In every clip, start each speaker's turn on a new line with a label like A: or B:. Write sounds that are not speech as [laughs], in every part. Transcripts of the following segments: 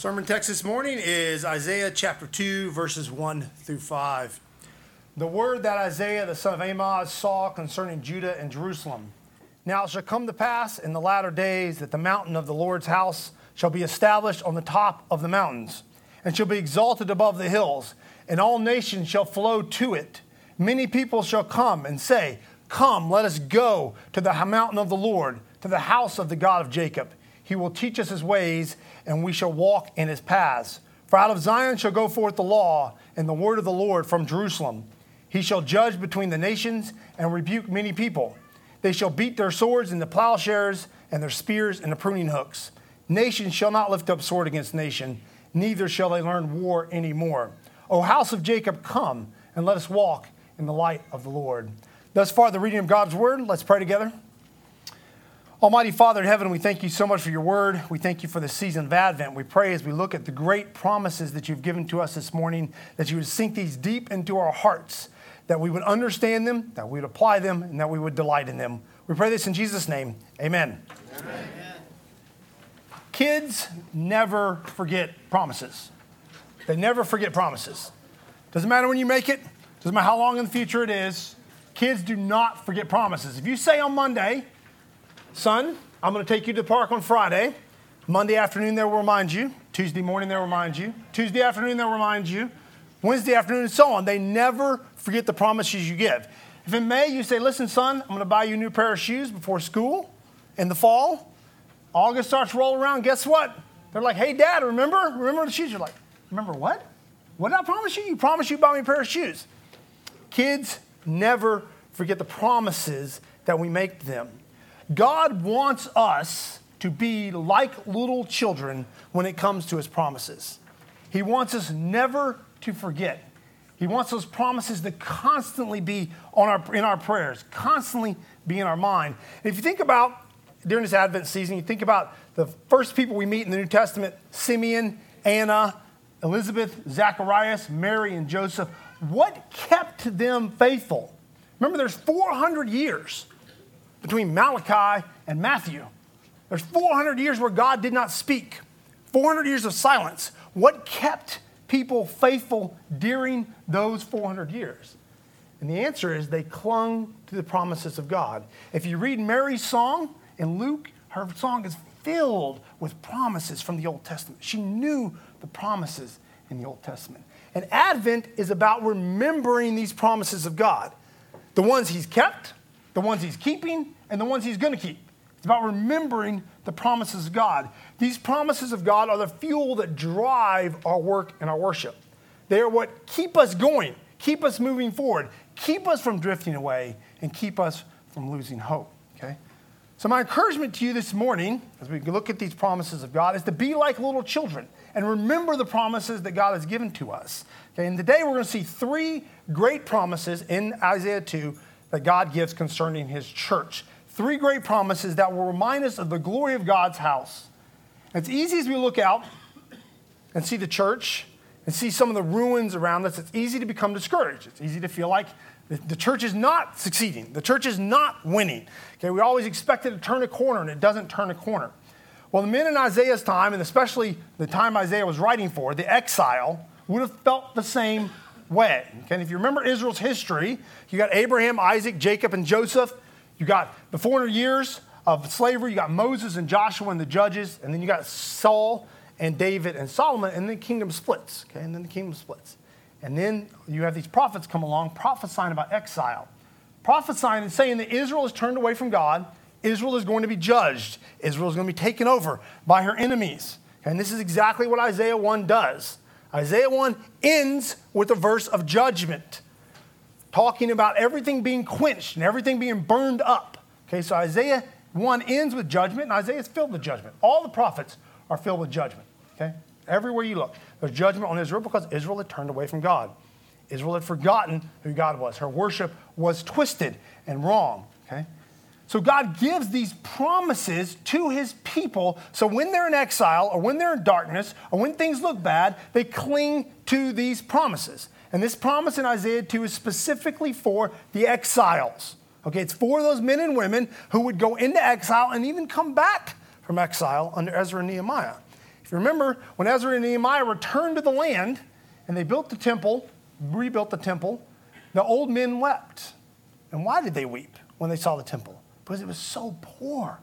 A: Sermon text this morning is Isaiah chapter 2, verses 1 through 5. The word that Isaiah the son of Amoz saw concerning Judah and Jerusalem. Now it shall come to pass in the latter days that the mountain of the Lord's house shall be established on the top of the mountains, and shall be exalted above the hills, and all nations shall flow to it. Many people shall come and say, Come, let us go to the mountain of the Lord, to the house of the God of Jacob. He will teach us his ways, and we shall walk in his paths. For out of Zion shall go forth the law and the word of the Lord from Jerusalem. He shall judge between the nations and rebuke many people. They shall beat their swords into plowshares and their spears into pruning hooks. Nation shall not lift up sword against nation, neither shall they learn war any more. O house of Jacob, come and let us walk in the light of the Lord. Thus far, the reading of God's word. Let's pray together. Almighty Father in heaven, we thank you so much for your word. We thank you for the season of Advent. We pray as we look at the great promises that you've given to us this morning, that you would sink these deep into our hearts, that we would understand them, that we would apply them, and that we would delight in them. We pray this in Jesus' name. Amen. Amen. Kids never forget promises. They never forget promises. Doesn't matter when you make it, doesn't matter how long in the future it is. Kids do not forget promises. If you say on Monday, Son, I'm going to take you to the park on Friday. Monday afternoon, they'll remind you. Tuesday morning, they'll remind you. Tuesday afternoon, they'll remind you. Wednesday afternoon, and so on. They never forget the promises you give. If in May you say, Listen, son, I'm going to buy you a new pair of shoes before school in the fall, August starts rolling around, guess what? They're like, Hey, dad, remember? Remember the shoes? You're like, Remember what? What did I promise you? You promised you'd buy me a pair of shoes. Kids never forget the promises that we make them. God wants us to be like little children when it comes to his promises. He wants us never to forget. He wants those promises to constantly be on our, in our prayers, constantly be in our mind. And if you think about during this Advent season, you think about the first people we meet in the New Testament Simeon, Anna, Elizabeth, Zacharias, Mary, and Joseph. What kept them faithful? Remember, there's 400 years between Malachi and Matthew. There's 400 years where God did not speak, 400 years of silence. What kept people faithful during those 400 years? And the answer is they clung to the promises of God. If you read Mary's song in Luke, her song is filled with promises from the Old Testament. She knew the promises in the Old Testament. And Advent is about remembering these promises of God the ones He's kept, the ones he's keeping and the ones he's going to keep. It's about remembering the promises of God. These promises of God are the fuel that drive our work and our worship. They are what keep us going, keep us moving forward, keep us from drifting away, and keep us from losing hope. Okay? So, my encouragement to you this morning, as we look at these promises of God, is to be like little children and remember the promises that God has given to us. Okay? And today we're going to see three great promises in Isaiah 2 that God gives concerning his church. Three great promises that will remind us of the glory of God's house. It's easy as we look out and see the church and see some of the ruins around us, it's easy to become discouraged. It's easy to feel like the church is not succeeding, the church is not winning. Okay, we always expect it to turn a corner, and it doesn't turn a corner. Well, the men in Isaiah's time, and especially the time Isaiah was writing for, the exile, would have felt the same way. Okay? And if you remember Israel's history, you got Abraham, Isaac, Jacob, and Joseph. You got the 400 years of slavery. You got Moses and Joshua and the judges. And then you got Saul and David and Solomon. And then the kingdom splits. Okay? And then the kingdom splits. And then you have these prophets come along prophesying about exile, prophesying and saying that Israel has turned away from God. Israel is going to be judged. Israel is going to be taken over by her enemies. And this is exactly what Isaiah 1 does. Isaiah 1 ends with a verse of judgment, talking about everything being quenched and everything being burned up. Okay, so Isaiah 1 ends with judgment, and Isaiah is filled with judgment. All the prophets are filled with judgment. Okay? Everywhere you look, there's judgment on Israel because Israel had turned away from God. Israel had forgotten who God was. Her worship was twisted and wrong. Okay? So God gives these promises to his people. So when they're in exile or when they're in darkness or when things look bad, they cling to these promises. And this promise in Isaiah 2 is specifically for the exiles. Okay, it's for those men and women who would go into exile and even come back from exile under Ezra and Nehemiah. If you remember, when Ezra and Nehemiah returned to the land and they built the temple, rebuilt the temple, the old men wept. And why did they weep when they saw the temple? Because it was so poor,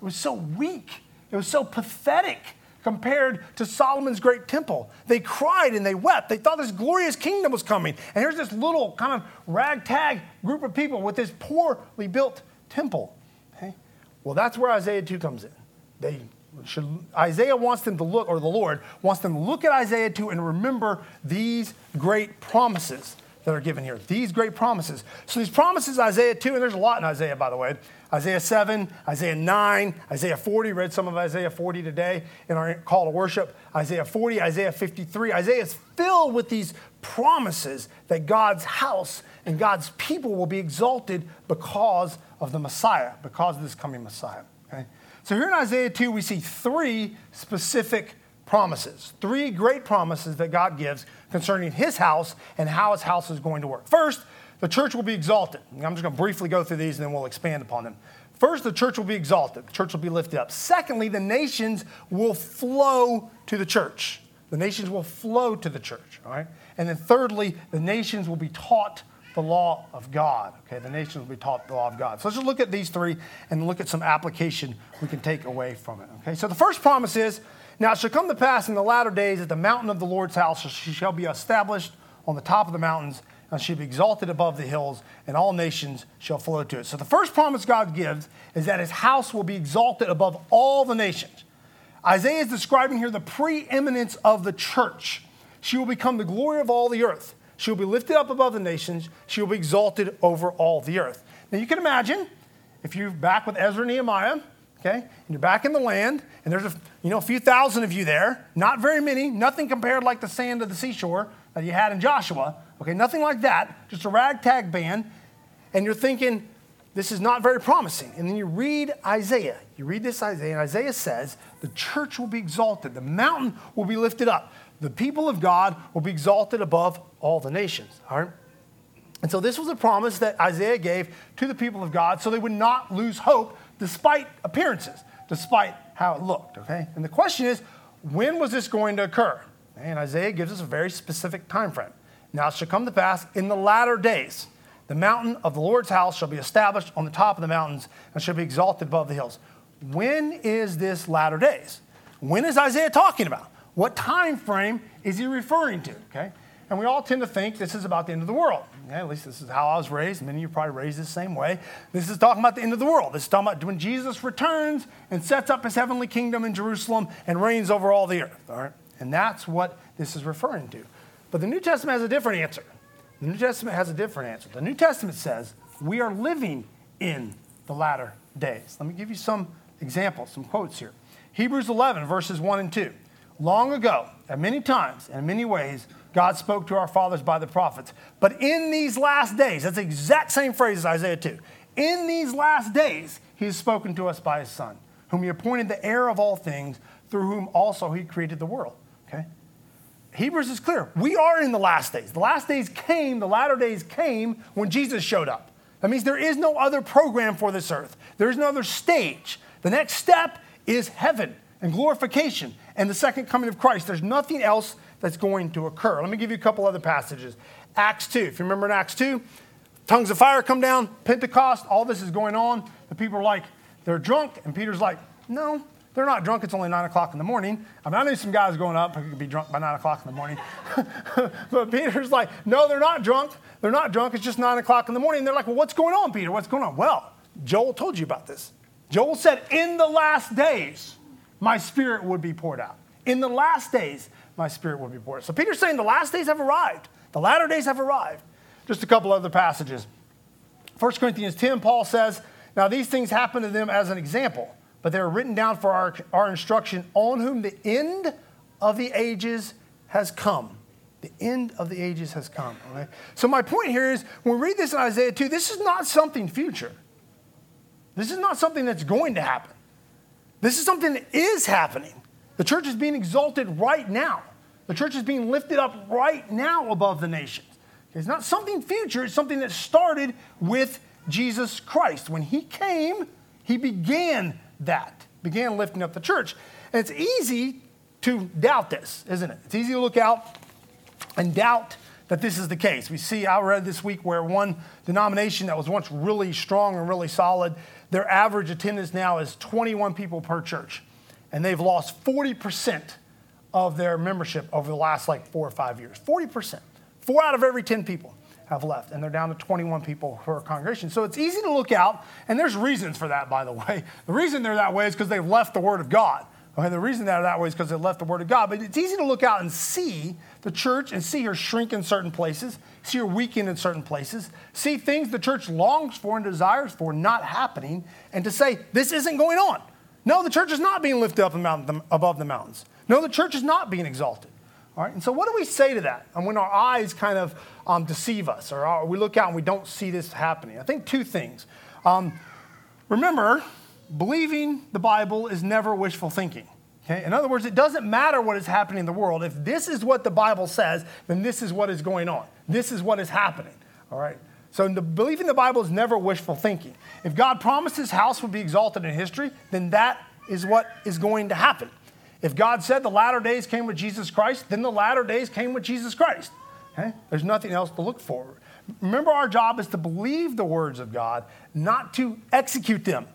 A: it was so weak, it was so pathetic compared to Solomon's great temple. They cried and they wept. They thought this glorious kingdom was coming. And here's this little kind of ragtag group of people with this poorly built temple. Okay? Well, that's where Isaiah 2 comes in. They should, Isaiah wants them to look, or the Lord wants them to look at Isaiah 2 and remember these great promises that are given here. These great promises. So these promises, Isaiah 2, and there's a lot in Isaiah, by the way. Isaiah 7, Isaiah 9, Isaiah 40, read some of Isaiah 40 today in our call to worship. Isaiah 40, Isaiah 53. Isaiah is filled with these promises that God's house and God's people will be exalted because of the Messiah, because of this coming Messiah. Okay? So here in Isaiah 2, we see three specific promises, three great promises that God gives concerning his house and how his house is going to work. First, the church will be exalted. I'm just going to briefly go through these and then we'll expand upon them. First, the church will be exalted, the church will be lifted up. Secondly, the nations will flow to the church. The nations will flow to the church, all right? And then thirdly, the nations will be taught the law of God. Okay, the nations will be taught the law of God. So let's just look at these three and look at some application we can take away from it. Okay, so the first promise is now it shall come to pass in the latter days that the mountain of the Lord's house shall be established on the top of the mountains and shall be exalted above the hills, and all nations shall flow to it. So the first promise God gives is that his house will be exalted above all the nations. Isaiah is describing here the preeminence of the church. She will become the glory of all the earth. She will be lifted up above the nations. She will be exalted over all the earth. Now you can imagine if you're back with Ezra and Nehemiah, okay, and you're back in the land, and there's a you know a few thousand of you there, not very many, nothing compared like the sand of the seashore that you had in Joshua, okay, nothing like that, just a ragtag band, and you're thinking, this is not very promising. And then you read Isaiah. You read this Isaiah, and Isaiah says, the church will be exalted, the mountain will be lifted up the people of God will be exalted above all the nations. All right? And so this was a promise that Isaiah gave to the people of God so they would not lose hope despite appearances, despite how it looked. Okay? And the question is, when was this going to occur? And Isaiah gives us a very specific time frame. Now it shall come to pass in the latter days. The mountain of the Lord's house shall be established on the top of the mountains and shall be exalted above the hills. When is this latter days? When is Isaiah talking about? What time frame is he referring to? Okay? And we all tend to think this is about the end of the world. Okay? At least this is how I was raised. Many of you probably raised the same way. This is talking about the end of the world. This is talking about when Jesus returns and sets up his heavenly kingdom in Jerusalem and reigns over all the earth. All right? And that's what this is referring to. But the New Testament has a different answer. The New Testament has a different answer. The New Testament says we are living in the latter days. Let me give you some examples, some quotes here. Hebrews 11, verses 1 and 2. Long ago, at many times and in many ways, God spoke to our fathers by the prophets. But in these last days, that's the exact same phrase as Isaiah 2. In these last days, he has spoken to us by his Son, whom he appointed the heir of all things, through whom also he created the world. Hebrews is clear. We are in the last days. The last days came, the latter days came when Jesus showed up. That means there is no other program for this earth, there is no other stage. The next step is heaven and glorification and the second coming of Christ. There's nothing else that's going to occur. Let me give you a couple other passages. Acts 2. If you remember in Acts 2, tongues of fire come down, Pentecost, all this is going on. The people are like, they're drunk. And Peter's like, no, they're not drunk. It's only 9 o'clock in the morning. I mean, I knew some guys going up who could be drunk by 9 o'clock in the morning. [laughs] but Peter's like, no, they're not drunk. They're not drunk. It's just 9 o'clock in the morning. And they're like, well, what's going on, Peter? What's going on? Well, Joel told you about this. Joel said, in the last days, my spirit would be poured out. In the last days, my spirit will be poured. Out. So Peter's saying the last days have arrived. The latter days have arrived. Just a couple other passages. 1 Corinthians 10, Paul says, Now these things happen to them as an example, but they are written down for our, our instruction, on whom the end of the ages has come. The end of the ages has come. Okay? So my point here is, when we read this in Isaiah 2, this is not something future. This is not something that's going to happen. This is something that is happening. The church is being exalted right now. The church is being lifted up right now above the nations. It's not something future, it's something that started with Jesus Christ. When he came, he began that, began lifting up the church. And it's easy to doubt this, isn't it? It's easy to look out and doubt that this is the case. We see, I read this week where one denomination that was once really strong and really solid, their average attendance now is 21 people per church. And they've lost 40% of their membership over the last like four or five years. 40%. Four out of every 10 people have left, and they're down to 21 people per congregation. So it's easy to look out, and there's reasons for that, by the way. [laughs] The reason they're that way is because they've left the Word of God. Okay, the reason they're that way is because they left the Word of God. But it's easy to look out and see the church and see her shrink in certain places, see her weaken in certain places, see things the church longs for and desires for not happening, and to say, this isn't going on. No, the church is not being lifted up above the mountains. No, the church is not being exalted. All right, and so what do we say to that? And when our eyes kind of um, deceive us, or we look out and we don't see this happening, I think two things. Um, remember, believing the Bible is never wishful thinking. Okay? In other words, it doesn't matter what is happening in the world. If this is what the Bible says, then this is what is going on. This is what is happening. All right? So the, believing the Bible is never wishful thinking. If God promised his house would be exalted in history, then that is what is going to happen. If God said the latter days came with Jesus Christ, then the latter days came with Jesus Christ. Okay? There's nothing else to look for. Remember, our job is to believe the words of God, not to execute them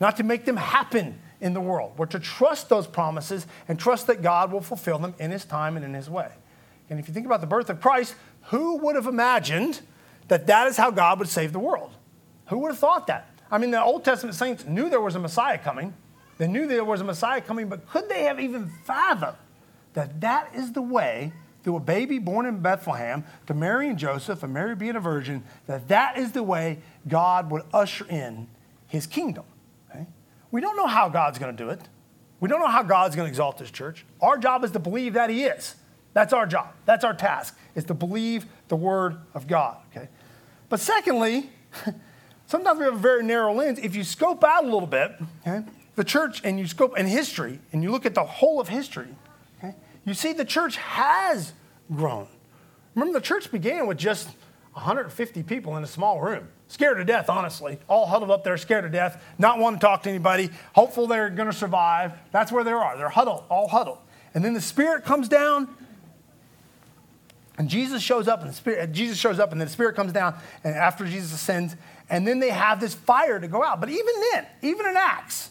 A: not to make them happen in the world. We're to trust those promises and trust that God will fulfill them in His time and in His way. And if you think about the birth of Christ, who would have imagined that that is how God would save the world? Who would have thought that? I mean, the Old Testament saints knew there was a Messiah coming. They knew there was a Messiah coming, but could they have even fathomed that that is the way through a baby born in Bethlehem to Mary and Joseph and Mary being a virgin, that that is the way God would usher in his kingdom? Okay? We don't know how God's going to do it. We don't know how God's going to exalt his church. Our job is to believe that He is. That's our job. That's our task, is to believe the Word of God. Okay? But secondly, [laughs] sometimes we have a very narrow lens. If you scope out a little bit, okay, the church, and you scope in history, and you look at the whole of history, okay, you see the church has grown. Remember, the church began with just 150 people in a small room. Scared to death, honestly. All huddled up there, scared to death, not wanting to talk to anybody, hopeful they're going to survive. That's where they are. They're huddled, all huddled. And then the Spirit comes down, and Jesus shows up, and the Spirit, Jesus shows up, and then the Spirit comes down, and after Jesus ascends, and then they have this fire to go out. But even then, even in Acts,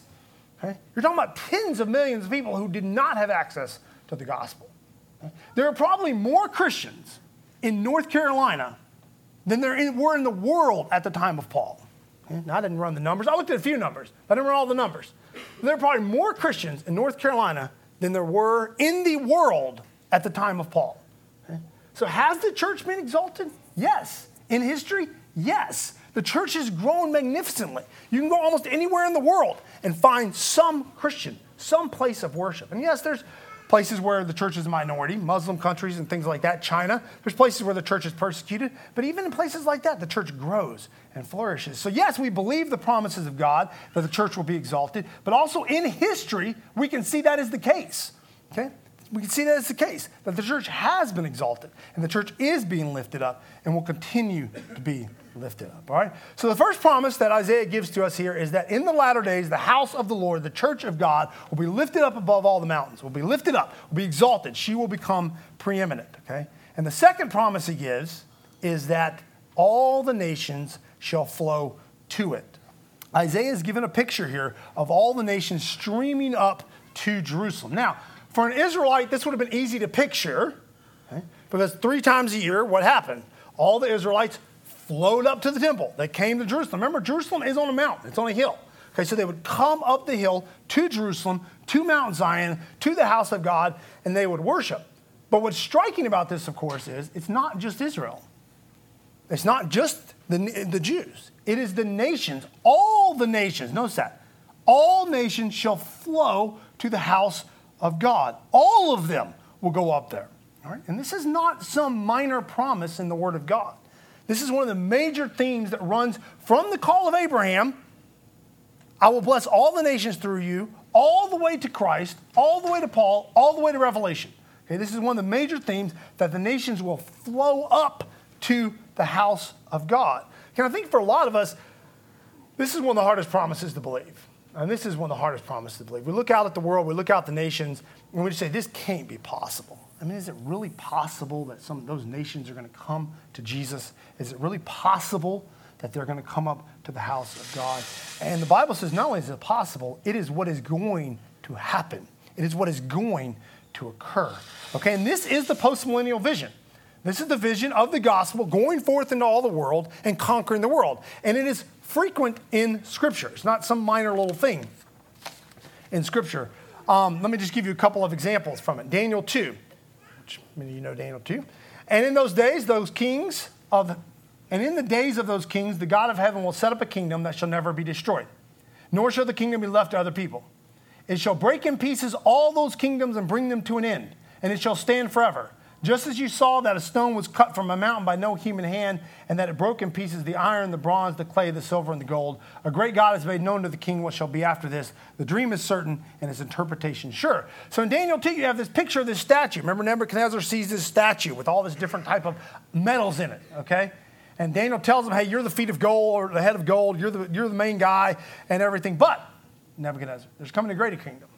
A: okay, you're talking about tens of millions of people who did not have access to the gospel. Okay? There are probably more Christians in North Carolina than there were in the world at the time of Paul. And I didn't run the numbers. I looked at a few numbers. I didn't run all the numbers. There are probably more Christians in North Carolina than there were in the world at the time of Paul. Okay? So has the church been exalted? Yes. In history? Yes. The church has grown magnificently. You can go almost anywhere in the world and find some Christian, some place of worship. And yes, there's places where the church is a minority, Muslim countries and things like that, China. There's places where the church is persecuted, but even in places like that, the church grows and flourishes. So, yes, we believe the promises of God that the church will be exalted, but also in history, we can see that is the case. Okay? We can see that as the case, that the church has been exalted and the church is being lifted up and will continue to be lifted up. All right? So the first promise that Isaiah gives to us here is that in the latter days, the house of the Lord, the church of God, will be lifted up above all the mountains, will be lifted up, will be exalted. She will become preeminent. Okay? And the second promise he gives is that all the nations shall flow to it. Isaiah is given a picture here of all the nations streaming up to Jerusalem. Now, for an Israelite, this would have been easy to picture, okay? because three times a year, what happened? All the Israelites flowed up to the temple. They came to Jerusalem. Remember, Jerusalem is on a mountain, it's on a hill. Okay, so they would come up the hill to Jerusalem, to Mount Zion, to the house of God, and they would worship. But what's striking about this, of course, is it's not just Israel. It's not just the, the Jews. It is the nations, all the nations. Notice that. All nations shall flow to the house of God. All of them will go up there. All right? And this is not some minor promise in the Word of God. This is one of the major themes that runs from the call of Abraham I will bless all the nations through you, all the way to Christ, all the way to Paul, all the way to Revelation. Okay, this is one of the major themes that the nations will flow up to the house of God. And I think for a lot of us, this is one of the hardest promises to believe. And this is one of the hardest promises to believe. We look out at the world, we look out at the nations, and we just say, this can't be possible. I mean, is it really possible that some of those nations are going to come to Jesus? Is it really possible that they're going to come up to the house of God? And the Bible says not only is it possible, it is what is going to happen. It is what is going to occur. Okay, and this is the postmillennial vision. This is the vision of the gospel going forth into all the world and conquering the world. And it is frequent in Scripture. It's not some minor little thing in Scripture. Um, let me just give you a couple of examples from it. Daniel 2 which many of you know Daniel too. And in those days, those kings of, and in the days of those kings, the God of heaven will set up a kingdom that shall never be destroyed, nor shall the kingdom be left to other people. It shall break in pieces all those kingdoms and bring them to an end, and it shall stand forever. Just as you saw that a stone was cut from a mountain by no human hand, and that it broke in pieces the iron, the bronze, the clay, the silver, and the gold, a great God has made known to the king what shall be after this. The dream is certain, and its interpretation sure. So in Daniel 2, you have this picture of this statue. Remember, Nebuchadnezzar sees this statue with all this different type of metals in it, okay? And Daniel tells him, hey, you're the feet of gold or the head of gold, you're the, you're the main guy, and everything. But, Nebuchadnezzar, there's coming a greater kingdom.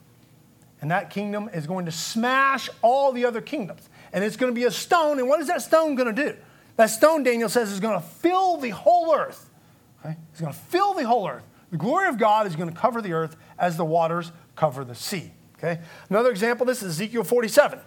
A: And that kingdom is going to smash all the other kingdoms and it's going to be a stone. And what is that stone going to do? That stone, Daniel says, is going to fill the whole earth. Okay? It's going to fill the whole earth. The glory of God is going to cover the earth as the waters cover the sea. Okay? Another example this is Ezekiel 47.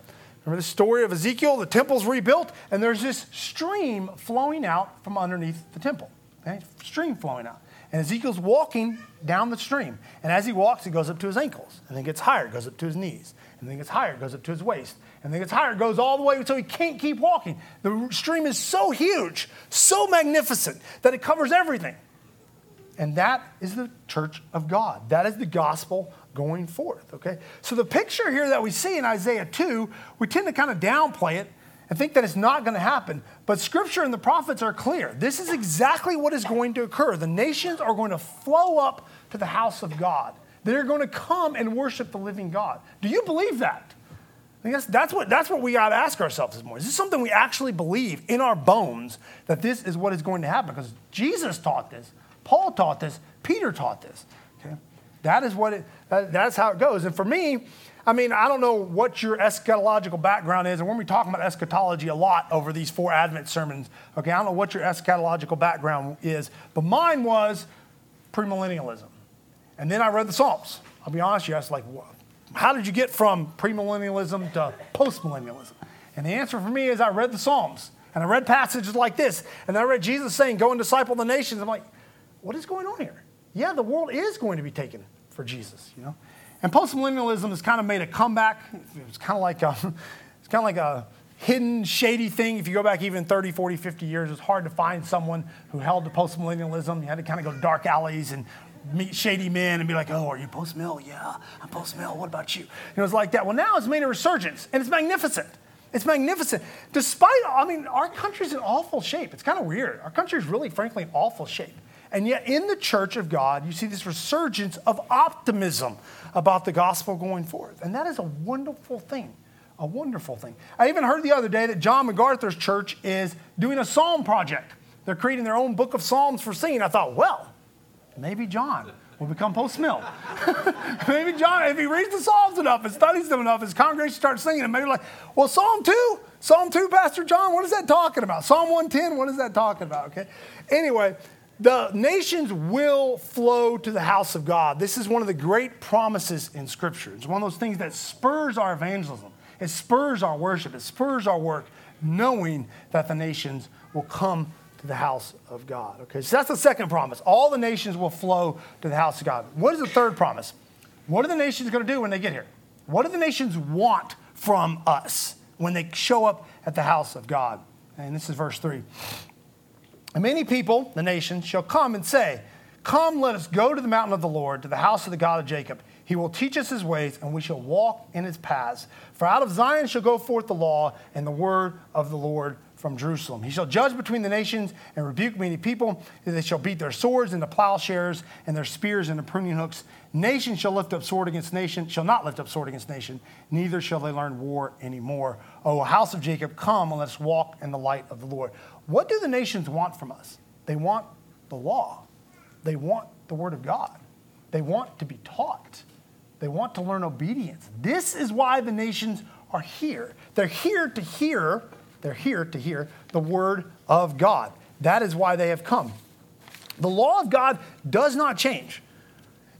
A: Remember the story of Ezekiel? The temple's rebuilt, and there's this stream flowing out from underneath the temple. Okay? Stream flowing out. And Ezekiel's walking down the stream. And as he walks, he goes up to his ankles. And then gets higher, goes up to his knees. And then gets higher, goes up to his waist and then gets higher, goes all the way until he can't keep walking. The stream is so huge, so magnificent, that it covers everything. And that is the church of God. That is the gospel going forth, okay? So the picture here that we see in Isaiah 2, we tend to kind of downplay it think that it's not going to happen. But scripture and the prophets are clear. This is exactly what is going to occur. The nations are going to flow up to the house of God. They're going to come and worship the living God. Do you believe that? I guess that's what, that's what we got to ask ourselves this morning. Is this something we actually believe in our bones that this is what is going to happen? Because Jesus taught this, Paul taught this, Peter taught this. Okay? That is what it, that, that's how it goes. And for me, I mean, I don't know what your eschatological background is, and we're going to be talking about eschatology a lot over these four Advent sermons. Okay, I don't know what your eschatological background is, but mine was premillennialism. And then I read the Psalms. I'll be honest with you, I was like, how did you get from premillennialism to postmillennialism? And the answer for me is I read the Psalms and I read passages like this, and I read Jesus saying, Go and disciple the nations. I'm like, what is going on here? Yeah, the world is going to be taken for Jesus, you know? And postmillennialism has kind of made a comeback. It's kind of like a, [laughs] it's kind of like a hidden, shady thing. If you go back even 30, 40, 50 years, it's hard to find someone who held to postmillennialism. You had to kind of go to dark alleys and meet shady men and be like, oh, are you post mill? Yeah, I'm post mill. What about you? You know, it's like that. Well, now it's made a resurgence and it's magnificent. It's magnificent. Despite, I mean, our country's in awful shape. It's kind of weird. Our country's really, frankly, in awful shape. And yet, in the church of God, you see this resurgence of optimism about the gospel going forth. And that is a wonderful thing. A wonderful thing. I even heard the other day that John MacArthur's church is doing a psalm project. They're creating their own book of psalms for singing. I thought, well, Maybe John will become post mill. [laughs] maybe John, if he reads the Psalms enough and studies them enough, his congregation starts singing, and maybe like, well, Psalm 2, Psalm 2, Pastor John, what is that talking about? Psalm 110, what is that talking about? Okay. Anyway, the nations will flow to the house of God. This is one of the great promises in Scripture. It's one of those things that spurs our evangelism, it spurs our worship, it spurs our work, knowing that the nations will come to the house of God. Okay, so that's the second promise. All the nations will flow to the house of God. What is the third promise? What are the nations going to do when they get here? What do the nations want from us when they show up at the house of God? And this is verse 3. And many people, the nations, shall come and say, Come, let us go to the mountain of the Lord, to the house of the God of Jacob. He will teach us his ways, and we shall walk in his paths. For out of Zion shall go forth the law and the word of the Lord from Jerusalem. He shall judge between the nations and rebuke many people. They shall beat their swords into plowshares and their spears into pruning hooks. Nation shall lift up sword against nation, shall not lift up sword against nation, neither shall they learn war anymore. O house of Jacob, come and let us walk in the light of the Lord. What do the nations want from us? They want the law, they want the word of God. They want to be taught. They want to learn obedience. This is why the nations are here. They're here to hear, they're here to hear the word of God. That is why they have come. The law of God does not change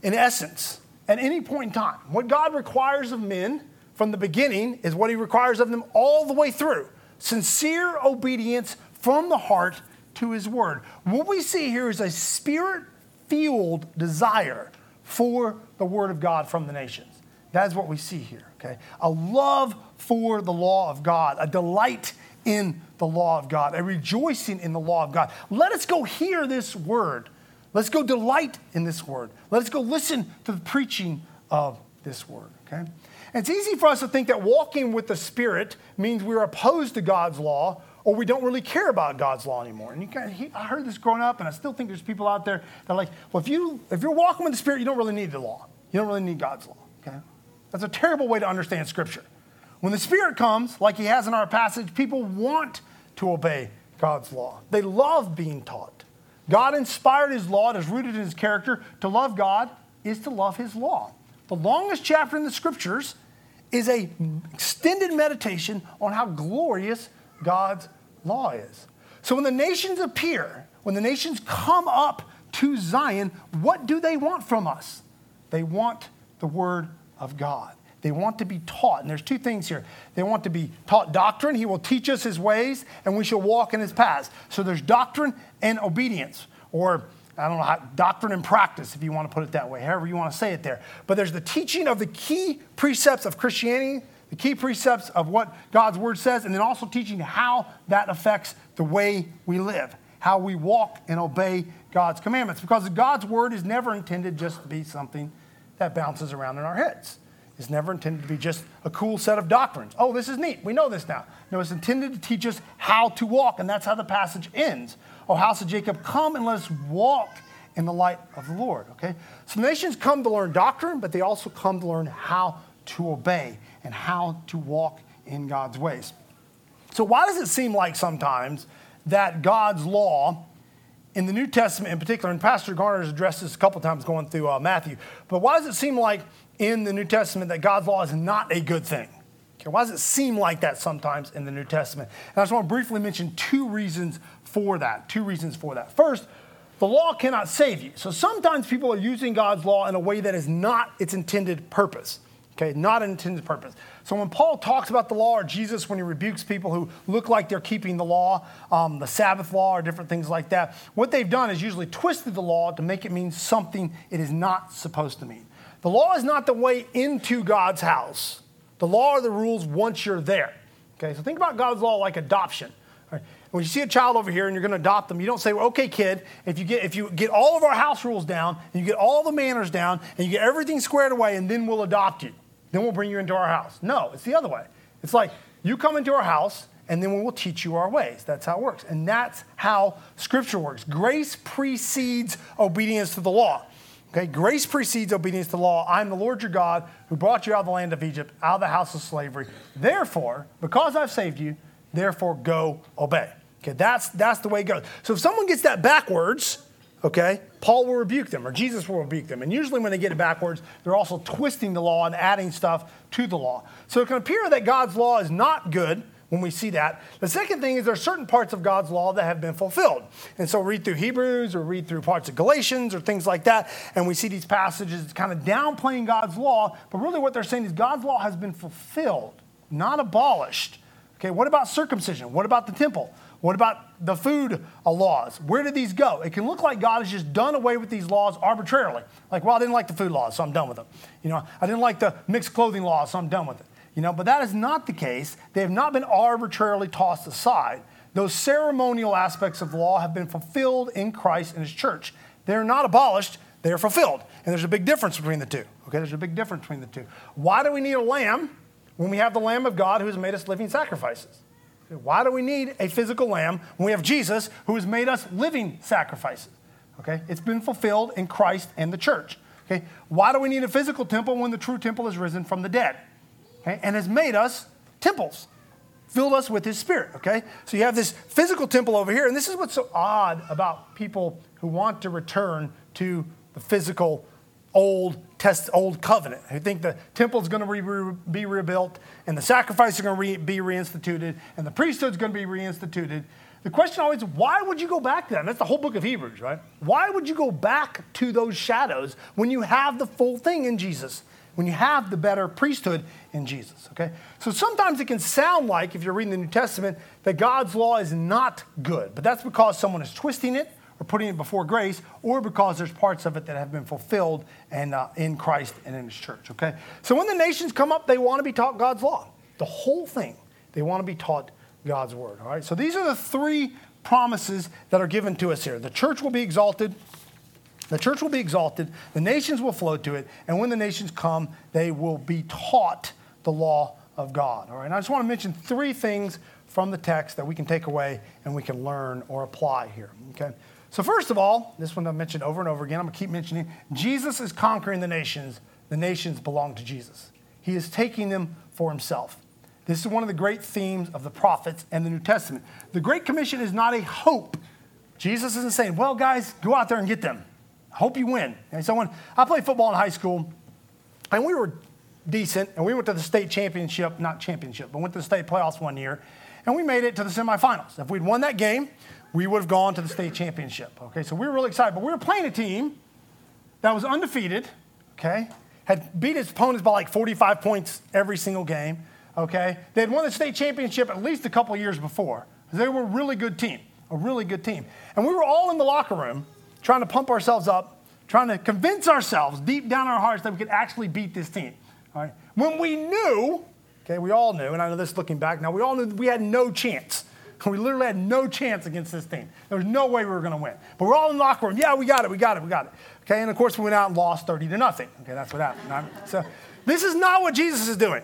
A: in essence at any point in time. What God requires of men from the beginning is what he requires of them all the way through sincere obedience from the heart to his word. What we see here is a spirit fueled desire for the word of God from the nations. That is what we see here, okay? A love for the law of God, a delight in the law of God, a rejoicing in the law of God. Let us go hear this word. Let's go delight in this word. Let us go listen to the preaching of this word, okay? It's easy for us to think that walking with the Spirit means we're opposed to God's law or we don't really care about God's law anymore. And you kind of, I heard this growing up, and I still think there's people out there that are like, well, if, you, if you're walking with the Spirit, you don't really need the law. You don't really need God's law, okay? That's a terrible way to understand Scripture. When the Spirit comes, like He has in our passage, people want to obey God's law. They love being taught. God inspired His law, it is rooted in His character. To love God is to love His law. The longest chapter in the Scriptures is a extended meditation on how glorious God's law is. So when the nations appear, when the nations come up to Zion, what do they want from us? They want the word of God. They want to be taught. And there's two things here. They want to be taught doctrine. He will teach us his ways, and we shall walk in his paths. So there's doctrine and obedience, or I don't know, how, doctrine and practice, if you want to put it that way, however you want to say it there. But there's the teaching of the key precepts of Christianity, the key precepts of what God's word says, and then also teaching how that affects the way we live, how we walk and obey God's commandments. Because God's word is never intended just to be something that bounces around in our heads. It's never intended to be just a cool set of doctrines. Oh, this is neat. We know this now. No, it's intended to teach us how to walk, and that's how the passage ends. Oh, house of Jacob, come and let us walk in the light of the Lord. Okay? So nations come to learn doctrine, but they also come to learn how to obey and how to walk in God's ways. So, why does it seem like sometimes that God's law in the New Testament in particular, and Pastor Garner has addressed this a couple times going through uh, Matthew, but why does it seem like in the New Testament that God's law is not a good thing? Okay, why does it seem like that sometimes in the New Testament? And I just want to briefly mention two reasons for that. Two reasons for that. First, the law cannot save you. So sometimes people are using God's law in a way that is not its intended purpose. Okay, not an intended purpose. So when Paul talks about the law, or Jesus when he rebukes people who look like they're keeping the law, um, the Sabbath law, or different things like that, what they've done is usually twisted the law to make it mean something it is not supposed to mean. The law is not the way into God's house. The law are the rules once you're there. Okay, so think about God's law like adoption. When you see a child over here and you're going to adopt them, you don't say, well, okay, kid, if you, get, if you get all of our house rules down, and you get all the manners down, and you get everything squared away, and then we'll adopt you. Then we'll bring you into our house. No, it's the other way. It's like, you come into our house, and then we will teach you our ways. That's how it works. And that's how Scripture works. Grace precedes obedience to the law. Okay, grace precedes obedience to the law. I'm the Lord your God who brought you out of the land of Egypt, out of the house of slavery. Therefore, because I've saved you, therefore go obey. Okay, that's, that's the way it goes. So if someone gets that backwards, okay, Paul will rebuke them or Jesus will rebuke them. And usually when they get it backwards, they're also twisting the law and adding stuff to the law. So it can appear that God's law is not good when we see that. The second thing is there are certain parts of God's law that have been fulfilled. And so read through Hebrews or read through parts of Galatians or things like that, and we see these passages kind of downplaying God's law, but really what they're saying is God's law has been fulfilled, not abolished. Okay, what about circumcision? What about the temple? What about the food laws? Where did these go? It can look like God has just done away with these laws arbitrarily. Like, well, I didn't like the food laws, so I'm done with them. You know, I didn't like the mixed clothing laws, so I'm done with it. You know, but that is not the case. They have not been arbitrarily tossed aside. Those ceremonial aspects of law have been fulfilled in Christ and His church. They're not abolished, they are fulfilled. And there's a big difference between the two. Okay, there's a big difference between the two. Why do we need a lamb when we have the Lamb of God who has made us living sacrifices? Why do we need a physical lamb when we have Jesus who has made us living sacrifices? Okay? It's been fulfilled in Christ and the church. Okay? Why do we need a physical temple when the true temple has risen from the dead? Okay? And has made us temples, filled us with his spirit. Okay? So you have this physical temple over here, and this is what's so odd about people who want to return to the physical old test, old covenant, who think the temple is going to re- be rebuilt and the sacrifice is going to re- be reinstituted and the priesthood is going to be reinstituted. The question always, why would you go back to that? that's the whole book of Hebrews, right? Why would you go back to those shadows when you have the full thing in Jesus? When you have the better priesthood in Jesus, okay? So sometimes it can sound like, if you're reading the New Testament, that God's law is not good, but that's because someone is twisting it or putting it before grace, or because there's parts of it that have been fulfilled and uh, in Christ and in His church. Okay, so when the nations come up, they want to be taught God's law, the whole thing. They want to be taught God's word. All right, so these are the three promises that are given to us here. The church will be exalted. The church will be exalted, the nations will flow to it, and when the nations come, they will be taught the law of God. All right, and I just want to mention three things from the text that we can take away and we can learn or apply here. Okay, so, first of all, this one I've mentioned over and over again, I'm to keep mentioning Jesus is conquering the nations. The nations belong to Jesus. He is taking them for himself. This is one of the great themes of the prophets and the New Testament. The Great Commission is not a hope. Jesus isn't saying, well, guys, go out there and get them. I hope you win. And so when I played football in high school, and we were decent, and we went to the state championship, not championship, but went to the state playoffs one year, and we made it to the semifinals. If we'd won that game, we would have gone to the state championship. Okay, so we were really excited. But we were playing a team that was undefeated, okay, had beat its opponents by like 45 points every single game, okay. They had won the state championship at least a couple years before. They were a really good team, a really good team. And we were all in the locker room trying to pump ourselves up, trying to convince ourselves deep down in our hearts that we could actually beat this team. All right? When we knew, okay, we all knew, and I know this looking back now, we all knew we had no chance [laughs] We literally had no chance against this team. There was no way we were going to win. But we're all in the locker room. Yeah, we got it. We got it. We got it. Okay, and of course we went out and lost 30 to nothing. Okay, that's what happened. So this is not what Jesus is doing.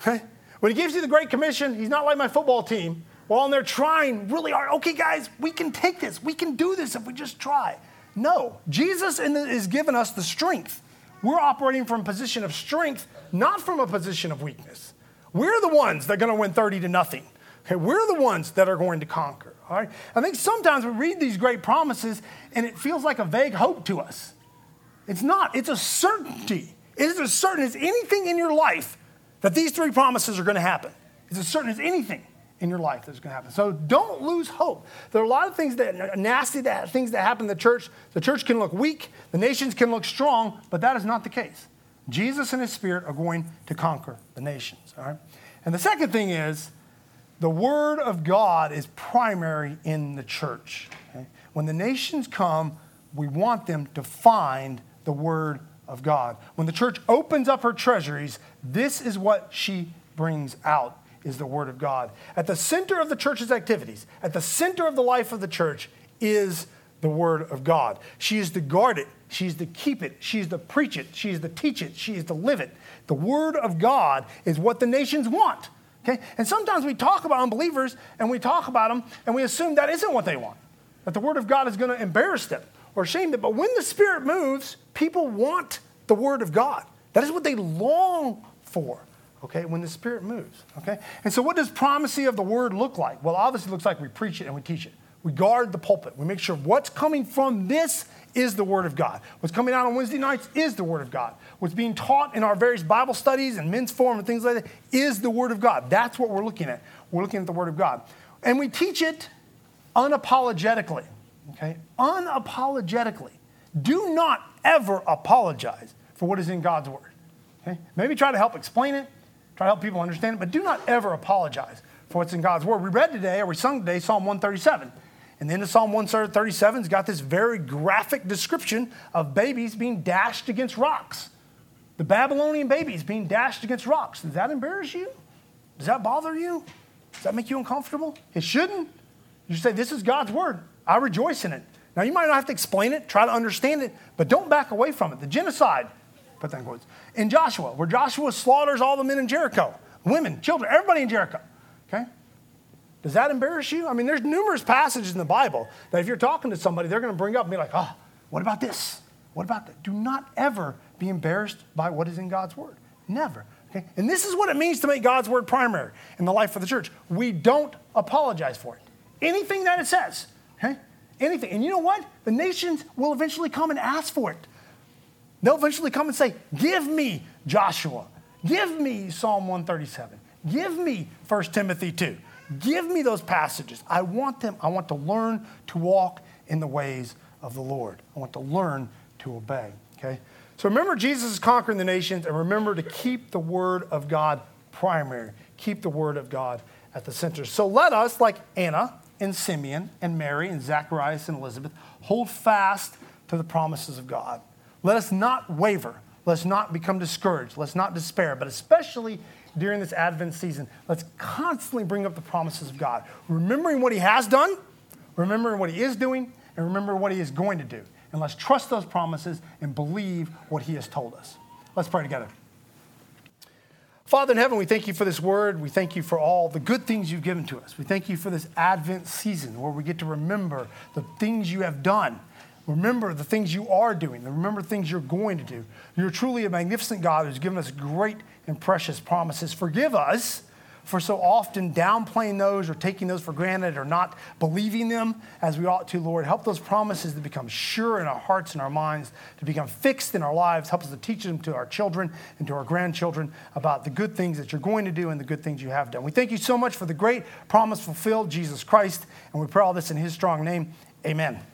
A: Okay? When he gives you the Great Commission, he's not like my football team. We're in there trying really hard. Okay, guys, we can take this. We can do this if we just try. No, Jesus is giving us the strength. We're operating from a position of strength, not from a position of weakness. We're the ones that are going to win 30 to nothing. Okay, we're the ones that are going to conquer. All right? I think sometimes we read these great promises and it feels like a vague hope to us. It's not, it's a certainty. It is as certain as anything in your life that these three promises are going to happen. It's as certain as anything in your life that's going to happen. So don't lose hope. There are a lot of things that nasty that, things that happen in the church. The church can look weak, the nations can look strong, but that is not the case. Jesus and his spirit are going to conquer the nations. All right? And the second thing is the Word of God is primary in the church. Okay? When the nations come, we want them to find the Word of God. When the church opens up her treasuries, this is what she brings out is the Word of God. At the center of the church's activities, at the center of the life of the church, is the Word of God. She is to guard it, she's to keep it, she's to preach it, she's to teach it, she is to live it. The Word of God is what the nations want. Okay? And sometimes we talk about unbelievers and we talk about them and we assume that isn't what they want, that the Word of God is going to embarrass them or shame them. But when the Spirit moves, people want the Word of God. That is what they long for, okay, when the Spirit moves, okay? And so, what does primacy of the Word look like? Well, obviously, it looks like we preach it and we teach it. We guard the pulpit. We make sure what's coming from this is the Word of God. What's coming out on Wednesday nights is the Word of God. What's being taught in our various Bible studies and men's forum and things like that is the Word of God. That's what we're looking at. We're looking at the Word of God. And we teach it unapologetically. Okay? Unapologetically. Do not ever apologize for what is in God's Word. Okay? Maybe try to help explain it, try to help people understand it, but do not ever apologize for what's in God's Word. We read today, or we sung today, Psalm 137. And then the Psalm 137's got this very graphic description of babies being dashed against rocks. The Babylonian babies being dashed against rocks. Does that embarrass you? Does that bother you? Does that make you uncomfortable? It shouldn't. You say, This is God's word. I rejoice in it. Now, you might not have to explain it, try to understand it, but don't back away from it. The genocide, put that in quotes, in Joshua, where Joshua slaughters all the men in Jericho, women, children, everybody in Jericho. Okay? Does that embarrass you? I mean, there's numerous passages in the Bible that if you're talking to somebody, they're going to bring up and be like, oh, what about this? What about that? Do not ever be embarrassed by what is in God's word. Never. Okay? And this is what it means to make God's word primary in the life of the church. We don't apologize for it. Anything that it says, okay? Anything. And you know what? The nations will eventually come and ask for it. They'll eventually come and say, Give me Joshua. Give me Psalm 137. Give me 1 Timothy 2. Give me those passages. I want them. I want to learn to walk in the ways of the Lord. I want to learn to obey. Okay? So remember, Jesus is conquering the nations, and remember to keep the word of God primary. Keep the word of God at the center. So let us, like Anna and Simeon and Mary and Zacharias and Elizabeth, hold fast to the promises of God. Let us not waver. Let's not become discouraged. Let's not despair, but especially during this Advent season, let's constantly bring up the promises of God, remembering what He has done, remembering what He is doing, and remembering what He is going to do. And let's trust those promises and believe what He has told us. Let's pray together. Father in heaven, we thank you for this word. We thank you for all the good things you've given to us. We thank you for this Advent season where we get to remember the things you have done. Remember the things you are doing. Remember things you're going to do. You're truly a magnificent God who's given us great and precious promises. Forgive us for so often downplaying those or taking those for granted or not believing them as we ought to, Lord. Help those promises to become sure in our hearts and our minds, to become fixed in our lives. Help us to teach them to our children and to our grandchildren about the good things that you're going to do and the good things you have done. We thank you so much for the great promise fulfilled, Jesus Christ, and we pray all this in his strong name. Amen.